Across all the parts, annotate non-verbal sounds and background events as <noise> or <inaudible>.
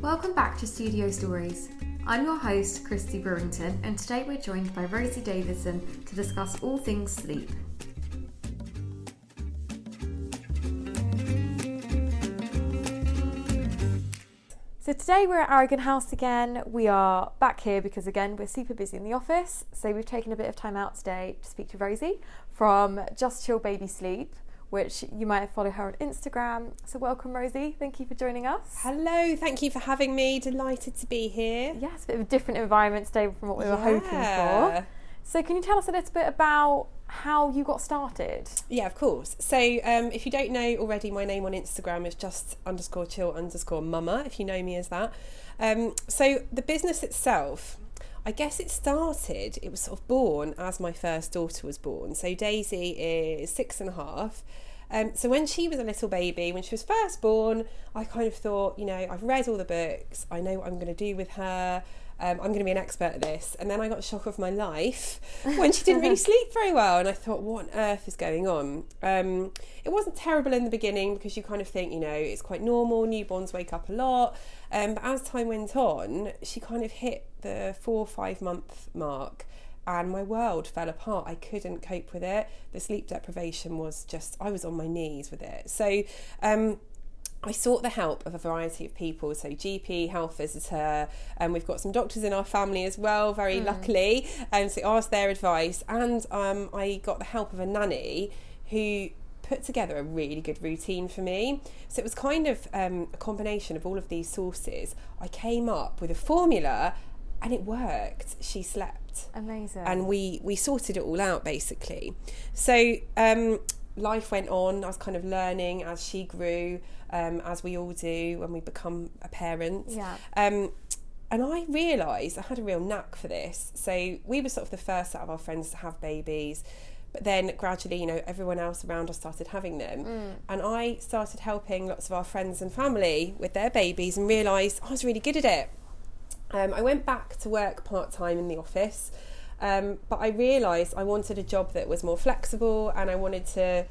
Welcome back to Studio Stories. I'm your host, Christy Brewington, and today we're joined by Rosie Davidson to discuss all things sleep. So today we're at Aragon House again. We are back here because again we're super busy in the office. So we've taken a bit of time out today to speak to Rosie from Just Chill Baby Sleep, which you might follow her on Instagram. So welcome Rosie. Thank you for joining us. Hello, thank you for having me. Delighted to be here. Yes, a bit of a different environment today from what we were hoping for. So can you tell us a little bit about how you got started? Yeah, of course. So um, if you don't know already, my name on Instagram is just underscore chill underscore mama, if you know me as that. Um, so the business itself, I guess it started, it was sort of born as my first daughter was born. So Daisy is six and a half. Um, so when she was a little baby, when she was first born, I kind of thought, you know, I've read all the books, I know what I'm going to do with her um, I'm going to be an expert at this. And then I got the shock of my life when she didn't really <laughs> sleep very well. And I thought, what on earth is going on? Um, it wasn't terrible in the beginning because you kind of think, you know, it's quite normal. Newborns wake up a lot. Um, but as time went on, she kind of hit the four or five month mark and my world fell apart. I couldn't cope with it. The sleep deprivation was just, I was on my knees with it. So, um, I sought the help of a variety of people, so GP, health visitor, and we've got some doctors in our family as well, very mm. luckily, and so asked their advice, and um, I got the help of a nanny who put together a really good routine for me. So it was kind of um, a combination of all of these sources. I came up with a formula, and it worked. She slept, amazing, and we we sorted it all out basically. So. Life went on. I was kind of learning as she grew, um, as we all do when we become a parent. Yeah. Um, and I realised I had a real knack for this. So we were sort of the first out of our friends to have babies. But then gradually, you know, everyone else around us started having them. Mm. And I started helping lots of our friends and family with their babies and realised I was really good at it. Um, I went back to work part time in the office um, but I realised I wanted a job that was more flexible and I wanted to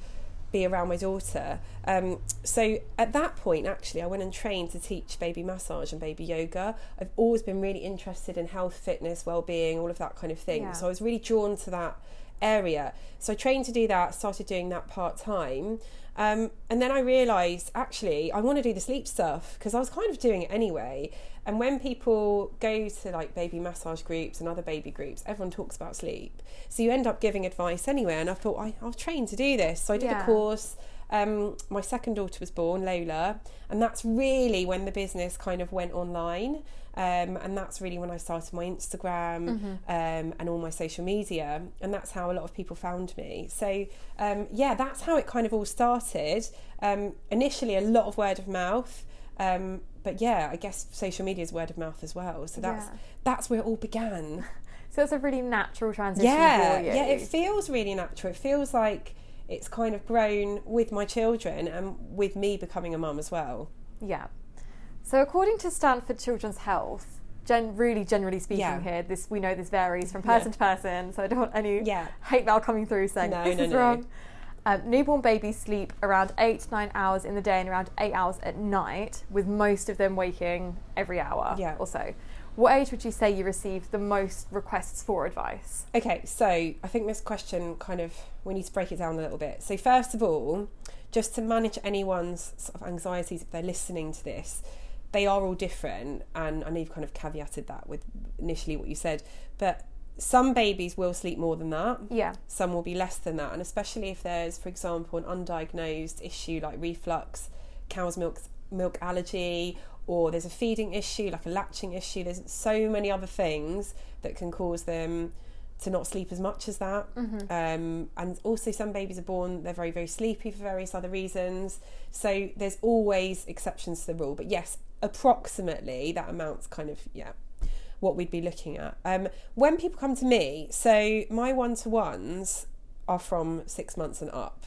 be around my daughter. Um, so at that point, actually, I went and trained to teach baby massage and baby yoga. I've always been really interested in health, fitness, well-being, all of that kind of thing. Yeah. So I was really drawn to that area. So I trained to do that, started doing that part time. Um, and then I realised actually I want to do the sleep stuff because I was kind of doing it anyway. And when people go to like baby massage groups and other baby groups, everyone talks about sleep. So you end up giving advice anyway. And I thought I, I'll train to do this. So I did yeah. a course. Um, my second daughter was born, Lola, and that's really when the business kind of went online. Um, and that's really when I started my Instagram mm-hmm. um, and all my social media, and that's how a lot of people found me. So um, yeah, that's how it kind of all started. Um, initially, a lot of word of mouth, um, but yeah, I guess social media is word of mouth as well. So that's yeah. that's where it all began. <laughs> So it's a really natural transition yeah, Yeah, it feels really natural. It feels like it's kind of grown with my children and with me becoming a mum as well. Yeah. So according to Stanford Children's Health, gen- really generally speaking yeah. here, this we know this varies from person yeah. to person, so I don't want any yeah. hate mail coming through saying no, this no, is no. wrong. Um, newborn babies sleep around eight to nine hours in the day and around eight hours at night, with most of them waking every hour yeah. or so. What age would you say you received the most requests for advice? Okay, so I think this question kind of we need to break it down a little bit. So first of all, just to manage anyone's sort of anxieties if they're listening to this, they are all different, and I know you've kind of caveated that with initially what you said, but some babies will sleep more than that. Yeah. Some will be less than that. And especially if there's, for example, an undiagnosed issue like reflux, cow's milk milk allergy, or there's a feeding issue like a latching issue. There's so many other things that can cause them to not sleep as much as that. Mm-hmm. Um, and also, some babies are born, they're very, very sleepy for various other reasons. So, there's always exceptions to the rule. But yes, approximately that amount's kind of, yeah, what we'd be looking at. Um, when people come to me, so my one to ones are from six months and up.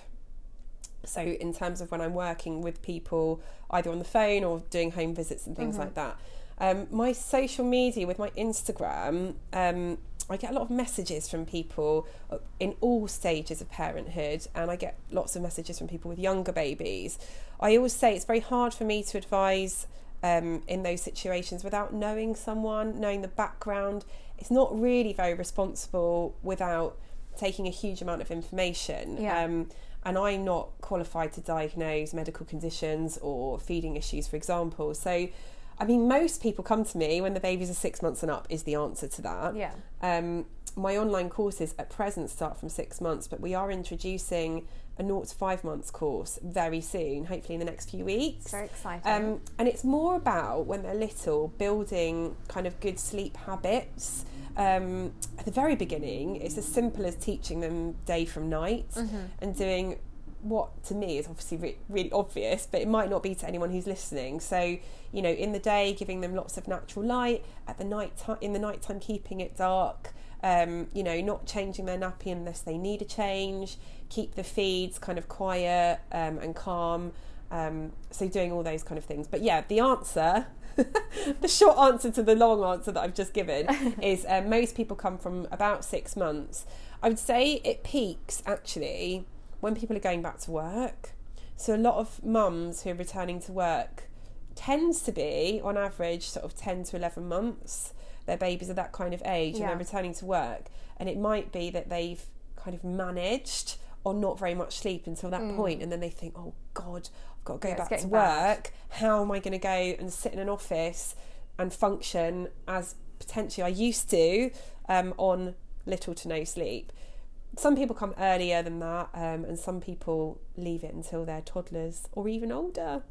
So, in terms of when I'm working with people, either on the phone or doing home visits and things mm-hmm. like that, um, my social media with my Instagram, um, I get a lot of messages from people uh, in all stages of parenthood, and I get lots of messages from people with younger babies. I always say it's very hard for me to advise um, in those situations without knowing someone, knowing the background. It's not really very responsible without taking a huge amount of information. Yeah. Um, and I'm not qualified to diagnose medical conditions or feeding issues, for example. So, I mean, most people come to me when the babies are six months and up, is the answer to that. Yeah. Um, my online courses at present start from six months, but we are introducing a naught to five months course very soon, hopefully in the next few weeks. Very exciting. Um, and it's more about when they're little, building kind of good sleep habits. Um, at the very beginning, it's as simple as teaching them day from night mm-hmm. and doing what to me is obviously re- really obvious, but it might not be to anyone who's listening. So, you know, in the day, giving them lots of natural light. At the night, time, in the night time, keeping it dark. Um, you know, not changing their nappy unless they need a change. Keep the feeds kind of quiet um, and calm. Um, so doing all those kind of things. But yeah, the answer, <laughs> the short answer to the long answer that I've just given <laughs> is uh, most people come from about six months. I would say it peaks actually when people are going back to work. So a lot of mums who are returning to work tends to be on average sort of 10 to 11 months their babies are that kind of age yeah. and they're returning to work and it might be that they've kind of managed or not very much sleep until that mm. point, and then they think oh god got to go yeah, back to work how am i going to go and sit in an office and function as potentially i used to um, on little to no sleep some people come earlier than that, um, and some people leave it until they're toddlers or even older.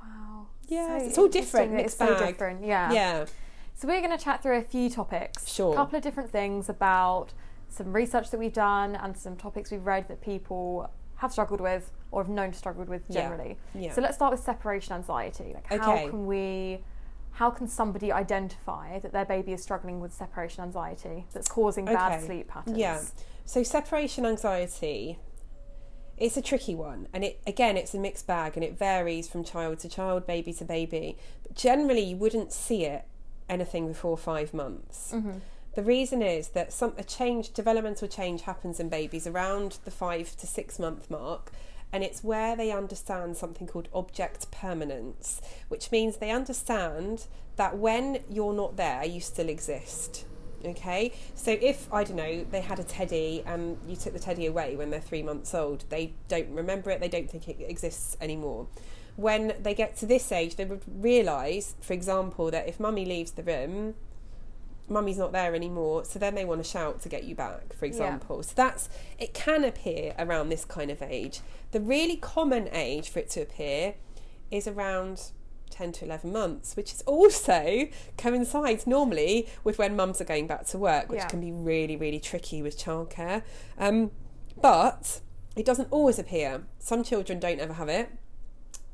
Wow. Yeah, so it's all different. It's so different. Yeah. Yeah. So we're going to chat through a few topics. Sure. A couple of different things about some research that we've done and some topics we've read that people have struggled with or have known to struggle with generally. Yeah. yeah. So let's start with separation anxiety. Like how okay. can we how can somebody identify that their baby is struggling with separation anxiety that's causing okay. bad sleep patterns? Yeah. So separation anxiety it's a tricky one and it again it's a mixed bag and it varies from child to child baby to baby but generally you wouldn't see it anything before five months mm-hmm. The reason is that some a change developmental change happens in babies around the five to six month mark and it's where they understand something called object permanence which means they understand that when you're not there you still exist Okay, so if I don't know, they had a teddy and you took the teddy away when they're three months old, they don't remember it, they don't think it exists anymore. When they get to this age, they would realise, for example, that if mummy leaves the room, mummy's not there anymore, so then they want to shout to get you back, for example. Yeah. So that's it can appear around this kind of age. The really common age for it to appear is around 10 to 11 months, which is also <laughs> coincides normally with when mums are going back to work, which yeah. can be really, really tricky with childcare. Um, but it doesn't always appear. Some children don't ever have it.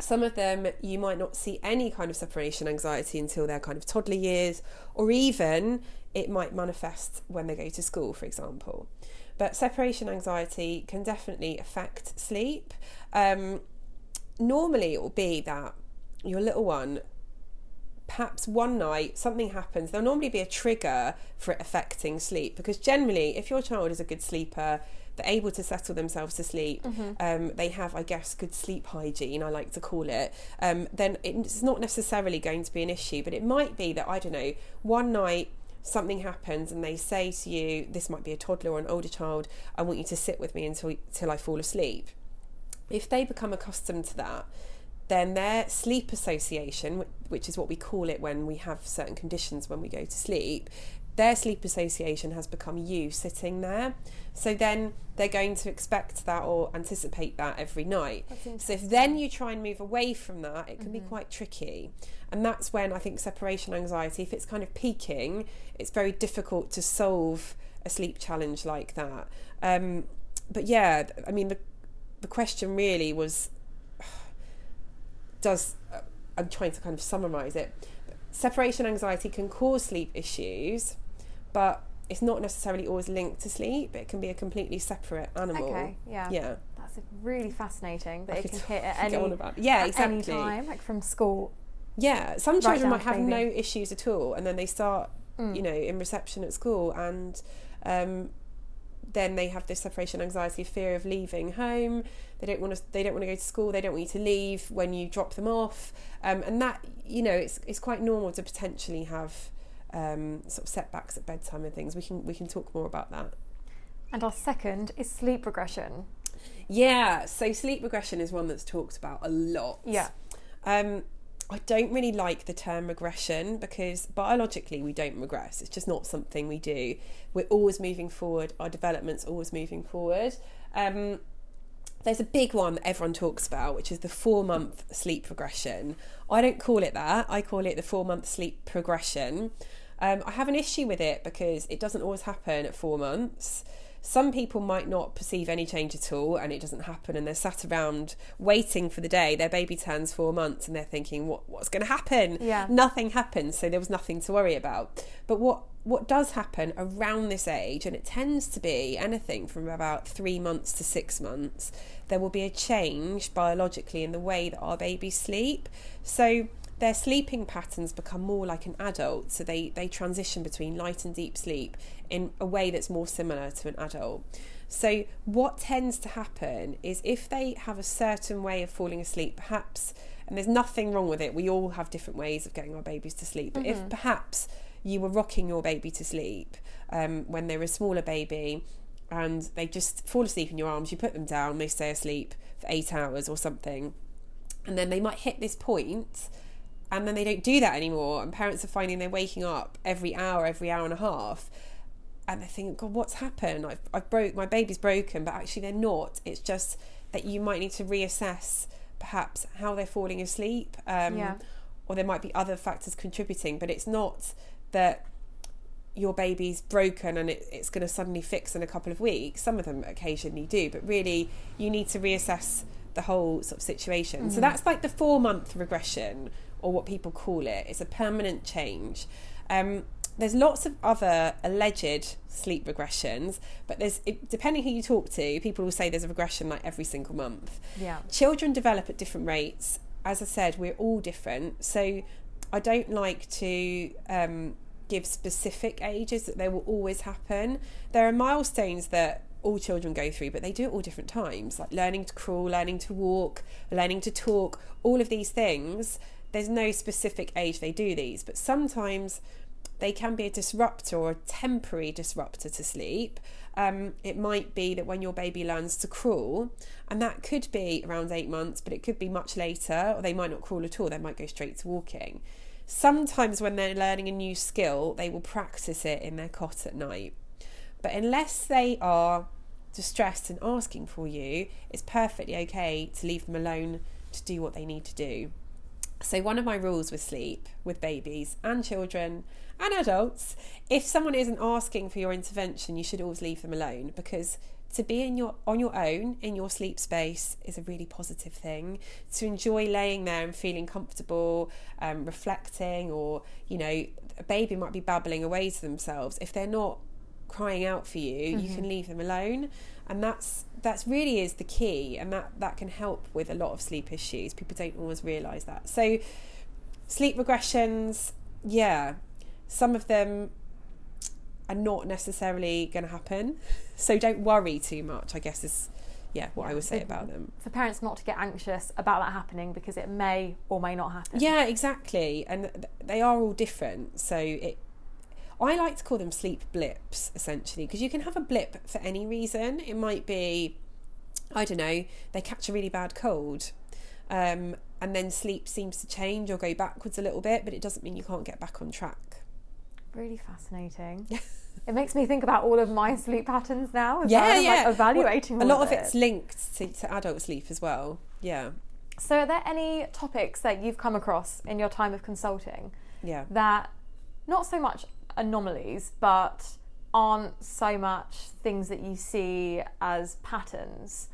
Some of them you might not see any kind of separation anxiety until their kind of toddler years, or even it might manifest when they go to school, for example. But separation anxiety can definitely affect sleep. Um, normally, it will be that your little one perhaps one night something happens there'll normally be a trigger for it affecting sleep because generally if your child is a good sleeper they're able to settle themselves to sleep. Mm-hmm. um, they have i guess good sleep hygiene i like to call it. Um, then it's not necessarily going to be an issue but it might be that i don't know one night something happens and they say to you this might be a toddler or an older child. I want you to sit with me until until i fall asleep. If they become accustomed to that then their sleep association, which is what we call it when we have certain conditions when we go to sleep, their sleep association has become you sitting there. So then they're going to expect that or anticipate that every night. So if then you try and move away from that, it can mm-hmm. be quite tricky. And that's when I think separation anxiety, if it's kind of peaking, it's very difficult to solve a sleep challenge like that. Um, but yeah, I mean, the, the question really was <sighs> does, uh, I'm trying to kind of summarize it. Separation anxiety can cause sleep issues, but it's not necessarily always linked to sleep. It can be a completely separate animal. Okay, yeah. Yeah. That's really fascinating that I it can hit <laughs> at any, yeah, exactly. any time, like from school. Yeah, some children right might have no issues at all, and then they start, mm. you know, in reception at school, and um, then they have this separation anxiety, fear of leaving home. They don't want to. They don't want to go to school. They don't want you to leave when you drop them off. Um, and that you know, it's it's quite normal to potentially have um, sort of setbacks at bedtime and things. We can we can talk more about that. And our second is sleep regression. Yeah, so sleep regression is one that's talked about a lot. Yeah. Um, I don't really like the term regression because biologically we don't regress. It's just not something we do. We're always moving forward. Our development's always moving forward. Um, there's a big one that everyone talks about, which is the four month sleep regression. I don't call it that. I call it the four month sleep progression. Um, I have an issue with it because it doesn't always happen at four months. Some people might not perceive any change at all and it doesn't happen and they're sat around waiting for the day. Their baby turns four months and they're thinking what, what's going to happen? Yeah. nothing happens so there was nothing to worry about. But what what does happen around this age and it tends to be anything from about three months to six months there will be a change biologically in the way that our babies sleep. So their sleeping patterns become more like an adult so they they transition between light and deep sleep in a way that's more similar to an adult. So, what tends to happen is if they have a certain way of falling asleep, perhaps, and there's nothing wrong with it, we all have different ways of getting our babies to sleep, but mm-hmm. if perhaps you were rocking your baby to sleep um, when they were a smaller baby and they just fall asleep in your arms, you put them down, they stay asleep for eight hours or something, and then they might hit this point and then they don't do that anymore, and parents are finding they're waking up every hour, every hour and a half and they think, God, what's happened? I've, I've broke my baby's broken, but actually they're not. It's just that you might need to reassess perhaps how they're falling asleep, um, yeah. or there might be other factors contributing. But it's not that your baby's broken and it, it's going to suddenly fix in a couple of weeks. Some of them occasionally do, but really you need to reassess the whole sort of situation. Mm-hmm. So that's like the four month regression, or what people call it. It's a permanent change. Um, there's lots of other alleged sleep regressions, but there's depending who you talk to, people will say there's a regression like every single month. Yeah. Children develop at different rates. As I said, we're all different, so I don't like to um, give specific ages that they will always happen. There are milestones that all children go through, but they do it all different times, like learning to crawl, learning to walk, learning to talk, all of these things. There's no specific age they do these, but sometimes they can be a disruptor or a temporary disruptor to sleep. Um, it might be that when your baby learns to crawl, and that could be around eight months, but it could be much later, or they might not crawl at all, they might go straight to walking. Sometimes, when they're learning a new skill, they will practice it in their cot at night. But unless they are distressed and asking for you, it's perfectly okay to leave them alone to do what they need to do. So, one of my rules with sleep with babies and children and adults, if someone isn't asking for your intervention, you should always leave them alone because to be in your on your own in your sleep space is a really positive thing. To enjoy laying there and feeling comfortable, um, reflecting, or you know, a baby might be babbling away to themselves. If they're not crying out for you, mm-hmm. you can leave them alone, and that's that's really is the key, and that that can help with a lot of sleep issues. People don't always realise that. So, sleep regressions, yeah, some of them are not necessarily going to happen. So don't worry too much, I guess is yeah, what yeah, I would say about them. For parents not to get anxious about that happening because it may or may not happen. Yeah, exactly. And they are all different. So it I like to call them sleep blips essentially because you can have a blip for any reason. It might be I don't know, they catch a really bad cold. Um, and then sleep seems to change or go backwards a little bit, but it doesn't mean you can't get back on track really fascinating. <laughs> it makes me think about all of my sleep patterns now. yeah, yeah. Like evaluating well, a lot of it. it's linked to, to adult sleep as well. Yeah. So, are there any topics that you've come across in your time of consulting? Yeah. That not so much anomalies, but aren't so much things that you see as patterns.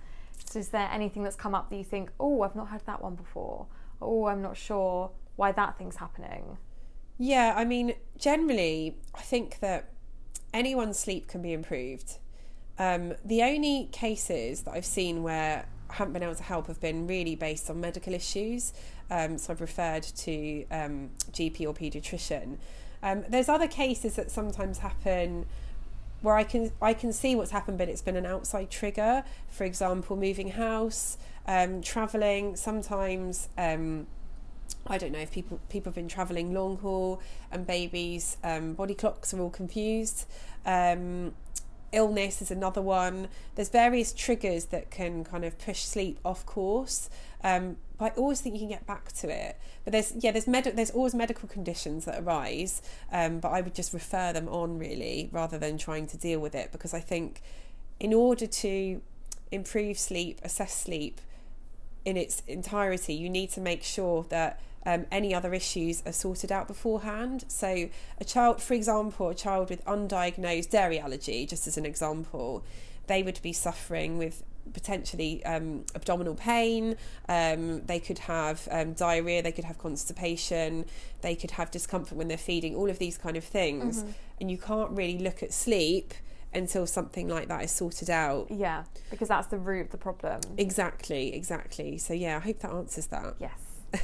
So, is there anything that's come up that you think, oh, I've not heard that one before? Oh, I'm not sure why that thing's happening? Yeah, I mean, generally, I think that anyone's sleep can be improved. Um, the only cases that I've seen where I haven't been able to help have been really based on medical issues. Um, so I've referred to um, GP or paediatrician. Um, there's other cases that sometimes happen where I can I can see what's happened, but it's been an outside trigger. For example, moving house, um, traveling. Sometimes um, I don't know if people people have been traveling long haul and babies' um, body clocks are all confused. Um, illness is another one. There's various triggers that can kind of push sleep off course. But I always think you can get back to it. But there's yeah, there's med- there's always medical conditions that arise. Um, but I would just refer them on really rather than trying to deal with it because I think in order to improve sleep, assess sleep in its entirety, you need to make sure that um, any other issues are sorted out beforehand. So, a child, for example, a child with undiagnosed dairy allergy, just as an example, they would be suffering with potentially um, abdominal pain, um, they could have um, diarrhea, they could have constipation, they could have discomfort when they're feeding, all of these kind of things. Mm-hmm. And you can't really look at sleep until something like that is sorted out. Yeah, because that's the root of the problem. Exactly, exactly. So, yeah, I hope that answers that. Yes. <laughs>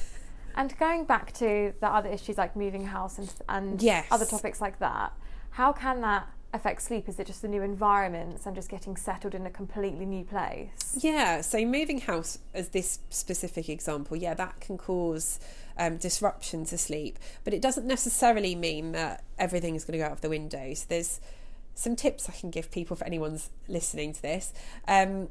And going back to the other issues like moving house and, and yes. other topics like that, how can that affect sleep? Is it just the new environments and just getting settled in a completely new place? Yeah, so moving house, as this specific example, yeah, that can cause um, disruption to sleep, but it doesn't necessarily mean that everything is going to go out of the window. So there's some tips I can give people for anyone's listening to this. Um,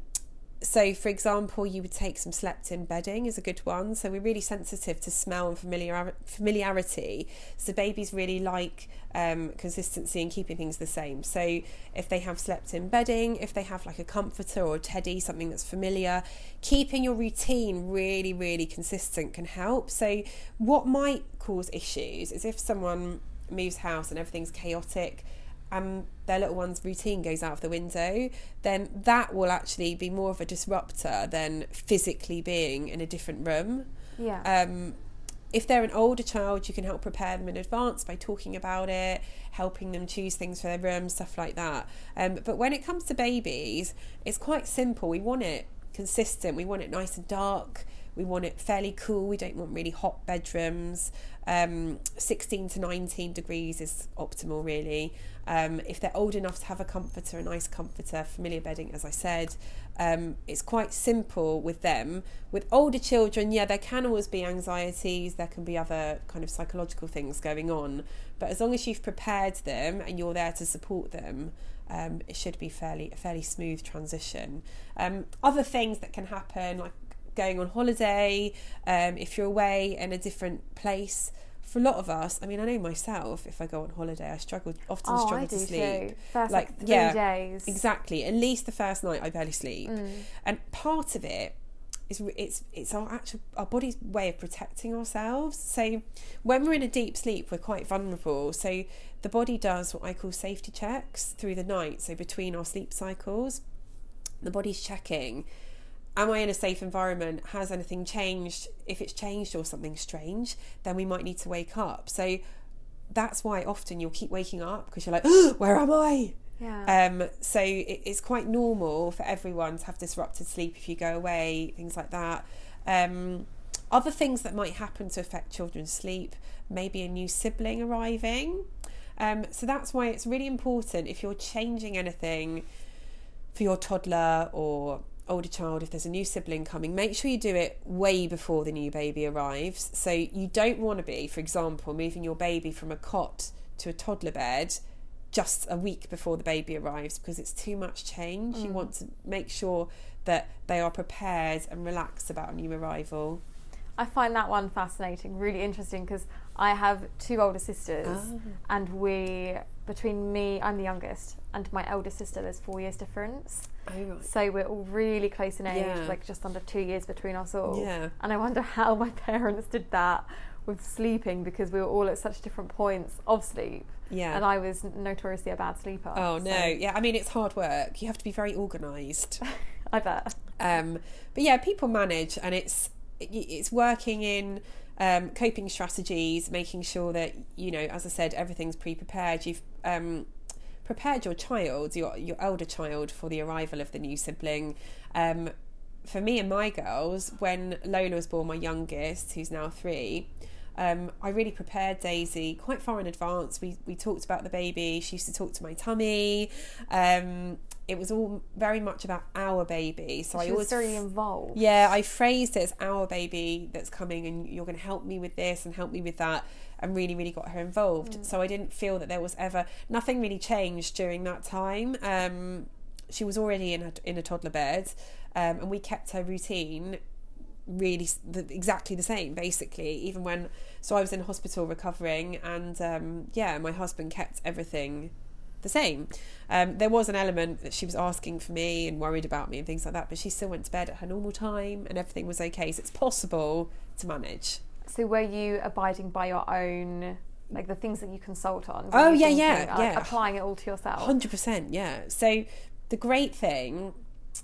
so for example you would take some slept in bedding is a good one. So we're really sensitive to smell and familiar, familiarity. So babies really like um, consistency and keeping things the same. So if they have slept in bedding if they have like a comforter or a teddy something that's familiar keeping your routine really really consistent can help. So what might cause issues is if someone moves house and everything's chaotic and their little one's routine goes out of the window, then that will actually be more of a disruptor than physically being in a different room. Yeah. Um, if they're an older child, you can help prepare them in advance by talking about it, helping them choose things for their room, stuff like that. Um, but when it comes to babies, it's quite simple. We want it consistent, we want it nice and dark. We want it fairly cool. We don't want really hot bedrooms. Um, 16 to 19 degrees is optimal, really. Um, if they're old enough to have a comforter, a nice comforter, familiar bedding, as I said, um, it's quite simple with them. With older children, yeah, there can always be anxieties, there can be other kind of psychological things going on. But as long as you've prepared them and you're there to support them, um, it should be fairly a fairly smooth transition. Um, other things that can happen, like going on holiday, um, if you're away in a different place, for a lot of us, I mean, I know myself. If I go on holiday, I struggle often oh, struggle to sleep. Too. First like, like yeah, days. Exactly. At least the first night, I barely sleep, mm. and part of it is it's it's our actual our body's way of protecting ourselves. So when we're in a deep sleep, we're quite vulnerable. So the body does what I call safety checks through the night. So between our sleep cycles, the body's checking am I in a safe environment? Has anything changed? If it's changed or something strange, then we might need to wake up. So that's why often you'll keep waking up because you're like, oh, <gasps> where am I? Yeah. Um, so it, it's quite normal for everyone to have disrupted sleep if you go away, things like that. Um, other things that might happen to affect children's sleep, maybe a new sibling arriving. Um, so that's why it's really important if you're changing anything for your toddler or older child, if there's a new sibling coming, make sure you do it way before the new baby arrives. So you don't want to be, for example, moving your baby from a cot to a toddler bed just a week before the baby arrives because it's too much change. Mm. You want to make sure that they are prepared and relaxed about a new arrival. I find that one fascinating, really interesting because I have two older sisters, oh. and we, between me, I'm the youngest, and my elder sister, there's four years difference. Oh, right. So we're all really close in age, yeah. like just under two years between us all. Yeah. And I wonder how my <laughs> parents did that with sleeping because we were all at such different points of sleep. Yeah. And I was notoriously a bad sleeper. Oh so. no. Yeah, I mean it's hard work. You have to be very organised. <laughs> I bet. Um, but yeah, people manage and it's it's working in um, coping strategies, making sure that you know, as I said, everything's pre-prepared. You've um, prepared your child, your your elder child, for the arrival of the new sibling. Um, for me and my girls, when Lola was born, my youngest, who's now three, Um, I really prepared Daisy quite far in advance. We we talked about the baby. She used to talk to my tummy. Um, it was all very much about our baby. So she I was very involved. Yeah, I phrased it as our baby that's coming, and you're going to help me with this and help me with that, and really, really got her involved. Mm. So I didn't feel that there was ever nothing really changed during that time. Um, she was already in a in a toddler bed, um, and we kept her routine really the, exactly the same basically even when so i was in hospital recovering and um, yeah my husband kept everything the same. Um, there was an element that she was asking for me and worried about me and things like that but she still went to bed at her normal time and everything was okay. So it's possible to manage. So were you abiding by your own like the things that you consult on? Oh yeah thinking, yeah yeah. applying it all to yourself? 100% yeah. So the great thing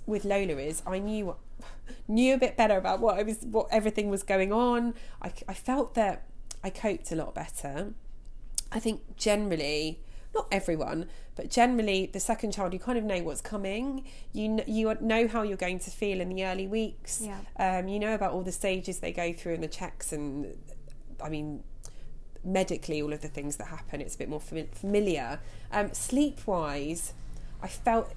with lola is i knew knew a bit better about what I was, what everything was going on. I, I felt that I coped a lot better. I think generally, not everyone, but generally, the second child, you kind of know what's coming. You you know how you're going to feel in the early weeks. Yeah. Um, you know about all the stages they go through and the checks, and I mean, medically, all of the things that happen. It's a bit more familiar. Um, sleep wise, I felt,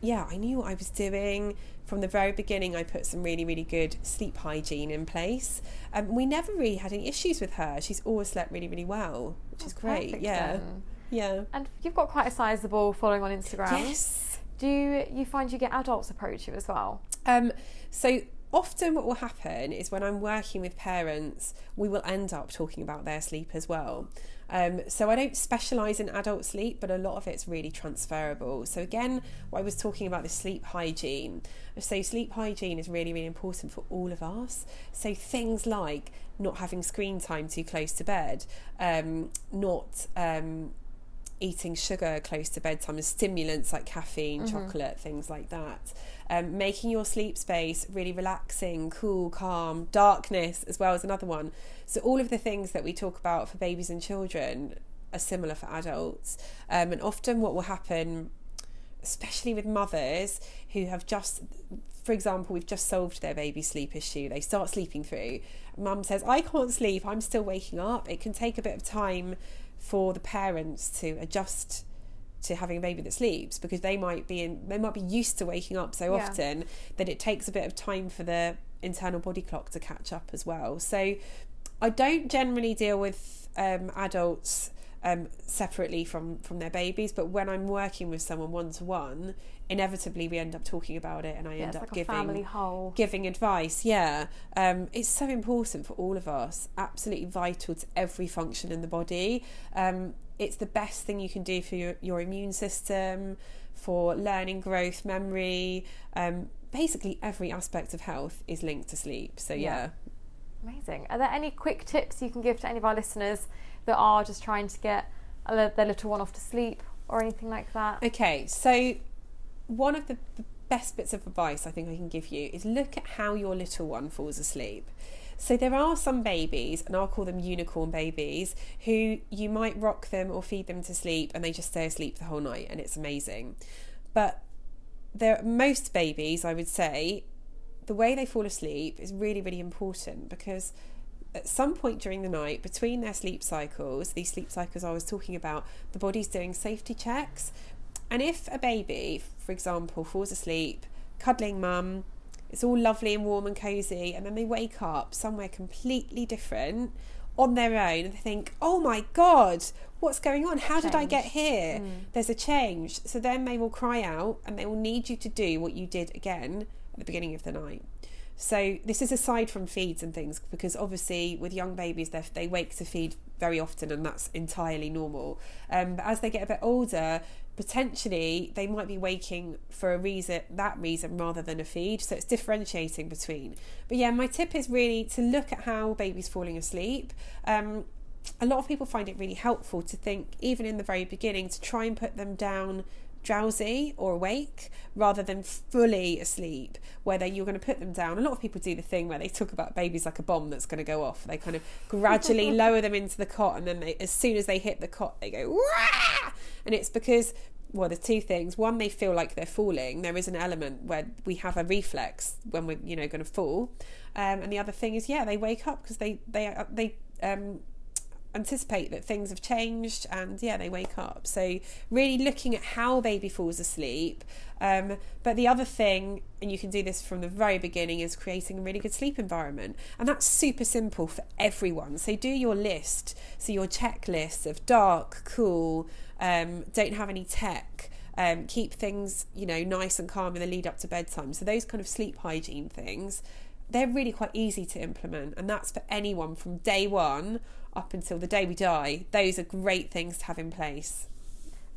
yeah, I knew what I was doing from the very beginning, I put some really, really good sleep hygiene in place. Um, we never really had any issues with her. She's always slept really, really well, which is great. Yeah. Then. Yeah. And you've got quite a sizable following on Instagram. Yes. Do you find you get adults approach you as well? Um, so often what will happen is when I'm working with parents, we will end up talking about their sleep as well. Um, so I don't specialise in adult sleep, but a lot of it's really transferable. So again, what I was talking about the sleep hygiene. So sleep hygiene is really, really important for all of us. So things like not having screen time too close to bed, um, not um, eating sugar close to bedtime and stimulants like caffeine, mm-hmm. chocolate, things like that. Um, making your sleep space really relaxing, cool, calm, darkness as well as another one. So, all of the things that we talk about for babies and children are similar for adults. Um, and often, what will happen, especially with mothers who have just, for example, we've just solved their baby sleep issue, they start sleeping through. Mum says, I can't sleep, I'm still waking up. It can take a bit of time for the parents to adjust to having a baby that sleeps because they might be in they might be used to waking up so yeah. often that it takes a bit of time for the internal body clock to catch up as well. So I don't generally deal with um, adults um, separately from from their babies, but when I'm working with someone one to one, inevitably we end up talking about it, and I yeah, end up like giving giving advice. Yeah, um, it's so important for all of us. Absolutely vital to every function in the body. Um, it's the best thing you can do for your, your immune system, for learning, growth, memory. Um, basically, every aspect of health is linked to sleep. So, yeah. yeah. Amazing. Are there any quick tips you can give to any of our listeners that are just trying to get their little one off to sleep or anything like that? Okay, so one of the, best bits of advice I think I can give you is look at how your little one falls asleep. So there are some babies, and I'll call them unicorn babies, who you might rock them or feed them to sleep and they just stay asleep the whole night and it's amazing. But there most babies, I would say, the way they fall asleep is really, really important because at some point during the night, between their sleep cycles, these sleep cycles I was talking about, the body's doing safety checks. And if a baby, for example, falls asleep, cuddling mum, it's all lovely and warm and cozy, and then they wake up somewhere completely different on their own and they think, oh my God, what's going on? How change. did I get here? Mm. There's a change. So then they will cry out and they will need you to do what you did again at the beginning of the night. So this is aside from feeds and things because obviously with young babies they wake to feed very often and that's entirely normal. Um, but as they get a bit older, potentially they might be waking for a reason that reason rather than a feed. So it's differentiating between. But yeah my tip is really to look at how baby's falling asleep. Um, a lot of people find it really helpful to think even in the very beginning to try and put them down drowsy or awake rather than fully asleep whether you're going to put them down a lot of people do the thing where they talk about babies like a bomb that's going to go off they kind of gradually <laughs> lower them into the cot and then they, as soon as they hit the cot they go Wah! and it's because well, there's two things. One, they feel like they're falling. There is an element where we have a reflex when we're, you know, going to fall. Um, and the other thing is, yeah, they wake up because they they they um, anticipate that things have changed and yeah they wake up. So really looking at how baby falls asleep um, but the other thing and you can do this from the very beginning is creating a really good sleep environment. And that's super simple for everyone. So do your list. So your checklist of dark cool um, don't have any tech um, keep things you know nice and calm in the lead up to bedtime. So those kind of sleep hygiene things they're really quite easy to implement. And that's for anyone from day one up until the day we die. Those are great things to have in place.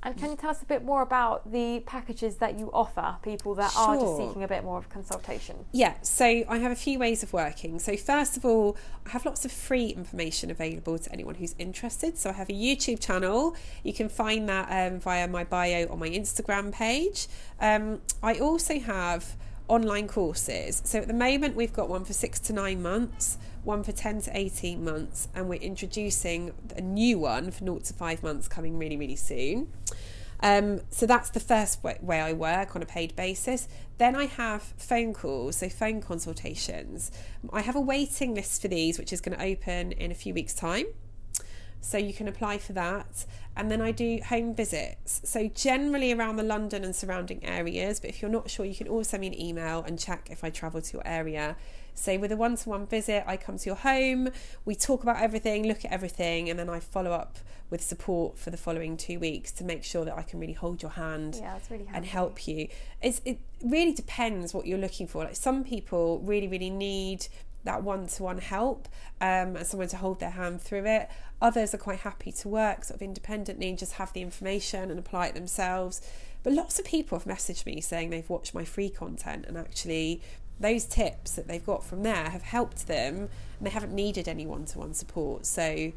And can you tell us a bit more about the packages that you offer people that sure. are just seeking a bit more of consultation? Yeah, so I have a few ways of working. So, first of all, I have lots of free information available to anyone who's interested. So, I have a YouTube channel. You can find that um, via my bio on my Instagram page. Um, I also have online courses. So, at the moment, we've got one for six to nine months one for 10 to 18 months, and we're introducing a new one for 0 to 5 months coming really, really soon. Um, so that's the first way, way, I work on a paid basis. Then I have phone calls, so phone consultations. I have a waiting list for these, which is going to open in a few weeks' time. So you can apply for that. And then I do home visits. So generally around the London and surrounding areas. But if you're not sure, you can always send me an email and check if I travel to your area. So, with a one to one visit, I come to your home, we talk about everything, look at everything, and then I follow up with support for the following two weeks to make sure that I can really hold your hand yeah, really and help you. It's, it really depends what you're looking for. Like some people really, really need that one to one help um, and someone to hold their hand through it. Others are quite happy to work sort of independently and just have the information and apply it themselves. But lots of people have messaged me saying they've watched my free content and actually those tips that they've got from there have helped them and they haven't needed any one-to-one support so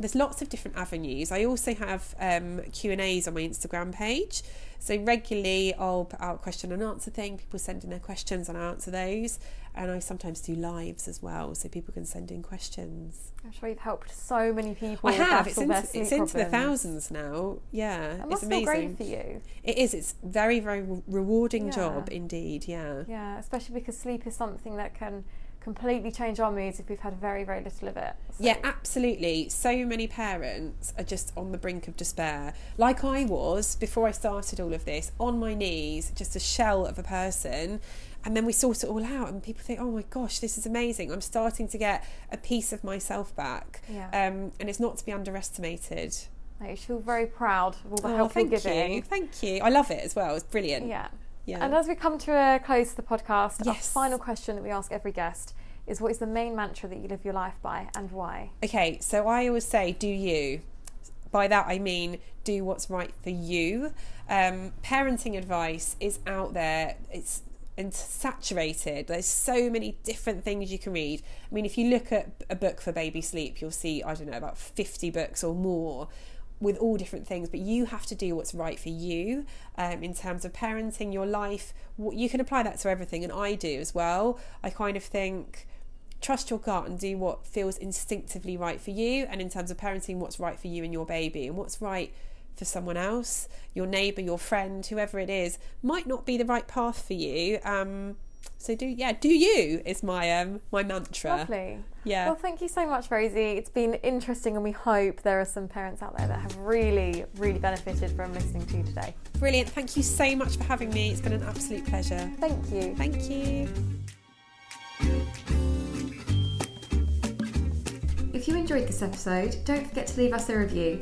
there's lots of different avenues i also have um, q and a's on my instagram page so regularly i'll put out a question and answer thing people send in their questions and i answer those and I sometimes do lives as well, so people can send in questions. I'm sure you've helped so many people. I have. It's, into, it's into, the thousands now. Yeah, it it's amazing. great for you. It is. It's very very rewarding yeah. job indeed. Yeah. Yeah, especially because sleep is something that can completely change our moods if we've had very very little of it so. yeah absolutely so many parents are just on the brink of despair like i was before i started all of this on my knees just a shell of a person and then we sort it all out and people think oh my gosh this is amazing i'm starting to get a piece of myself back yeah. um, and it's not to be underestimated I feel very proud of all the oh, help you're giving. You, thank you. I love it as well. It's brilliant. Yeah. Yeah. And as we come to a close to the podcast, yes. our final question that we ask every guest is what is the main mantra that you live your life by and why? Okay, so I always say, do you. By that I mean, do what's right for you. Um, parenting advice is out there. It's and saturated. There's so many different things you can read. I mean, if you look at a book for baby sleep, you'll see, I don't know, about 50 books or more with all different things, but you have to do what's right for you um, in terms of parenting, your life. You can apply that to everything, and I do as well. I kind of think trust your gut and do what feels instinctively right for you, and in terms of parenting, what's right for you and your baby, and what's right for someone else, your neighbour, your friend, whoever it is, might not be the right path for you. Um, so do yeah, do you is my um my mantra. Lovely. Yeah. Well, thank you so much, Rosie. It's been interesting, and we hope there are some parents out there that have really, really benefited from listening to you today. Brilliant. Thank you so much for having me. It's been an absolute pleasure. Thank you. Thank you. If you enjoyed this episode, don't forget to leave us a review.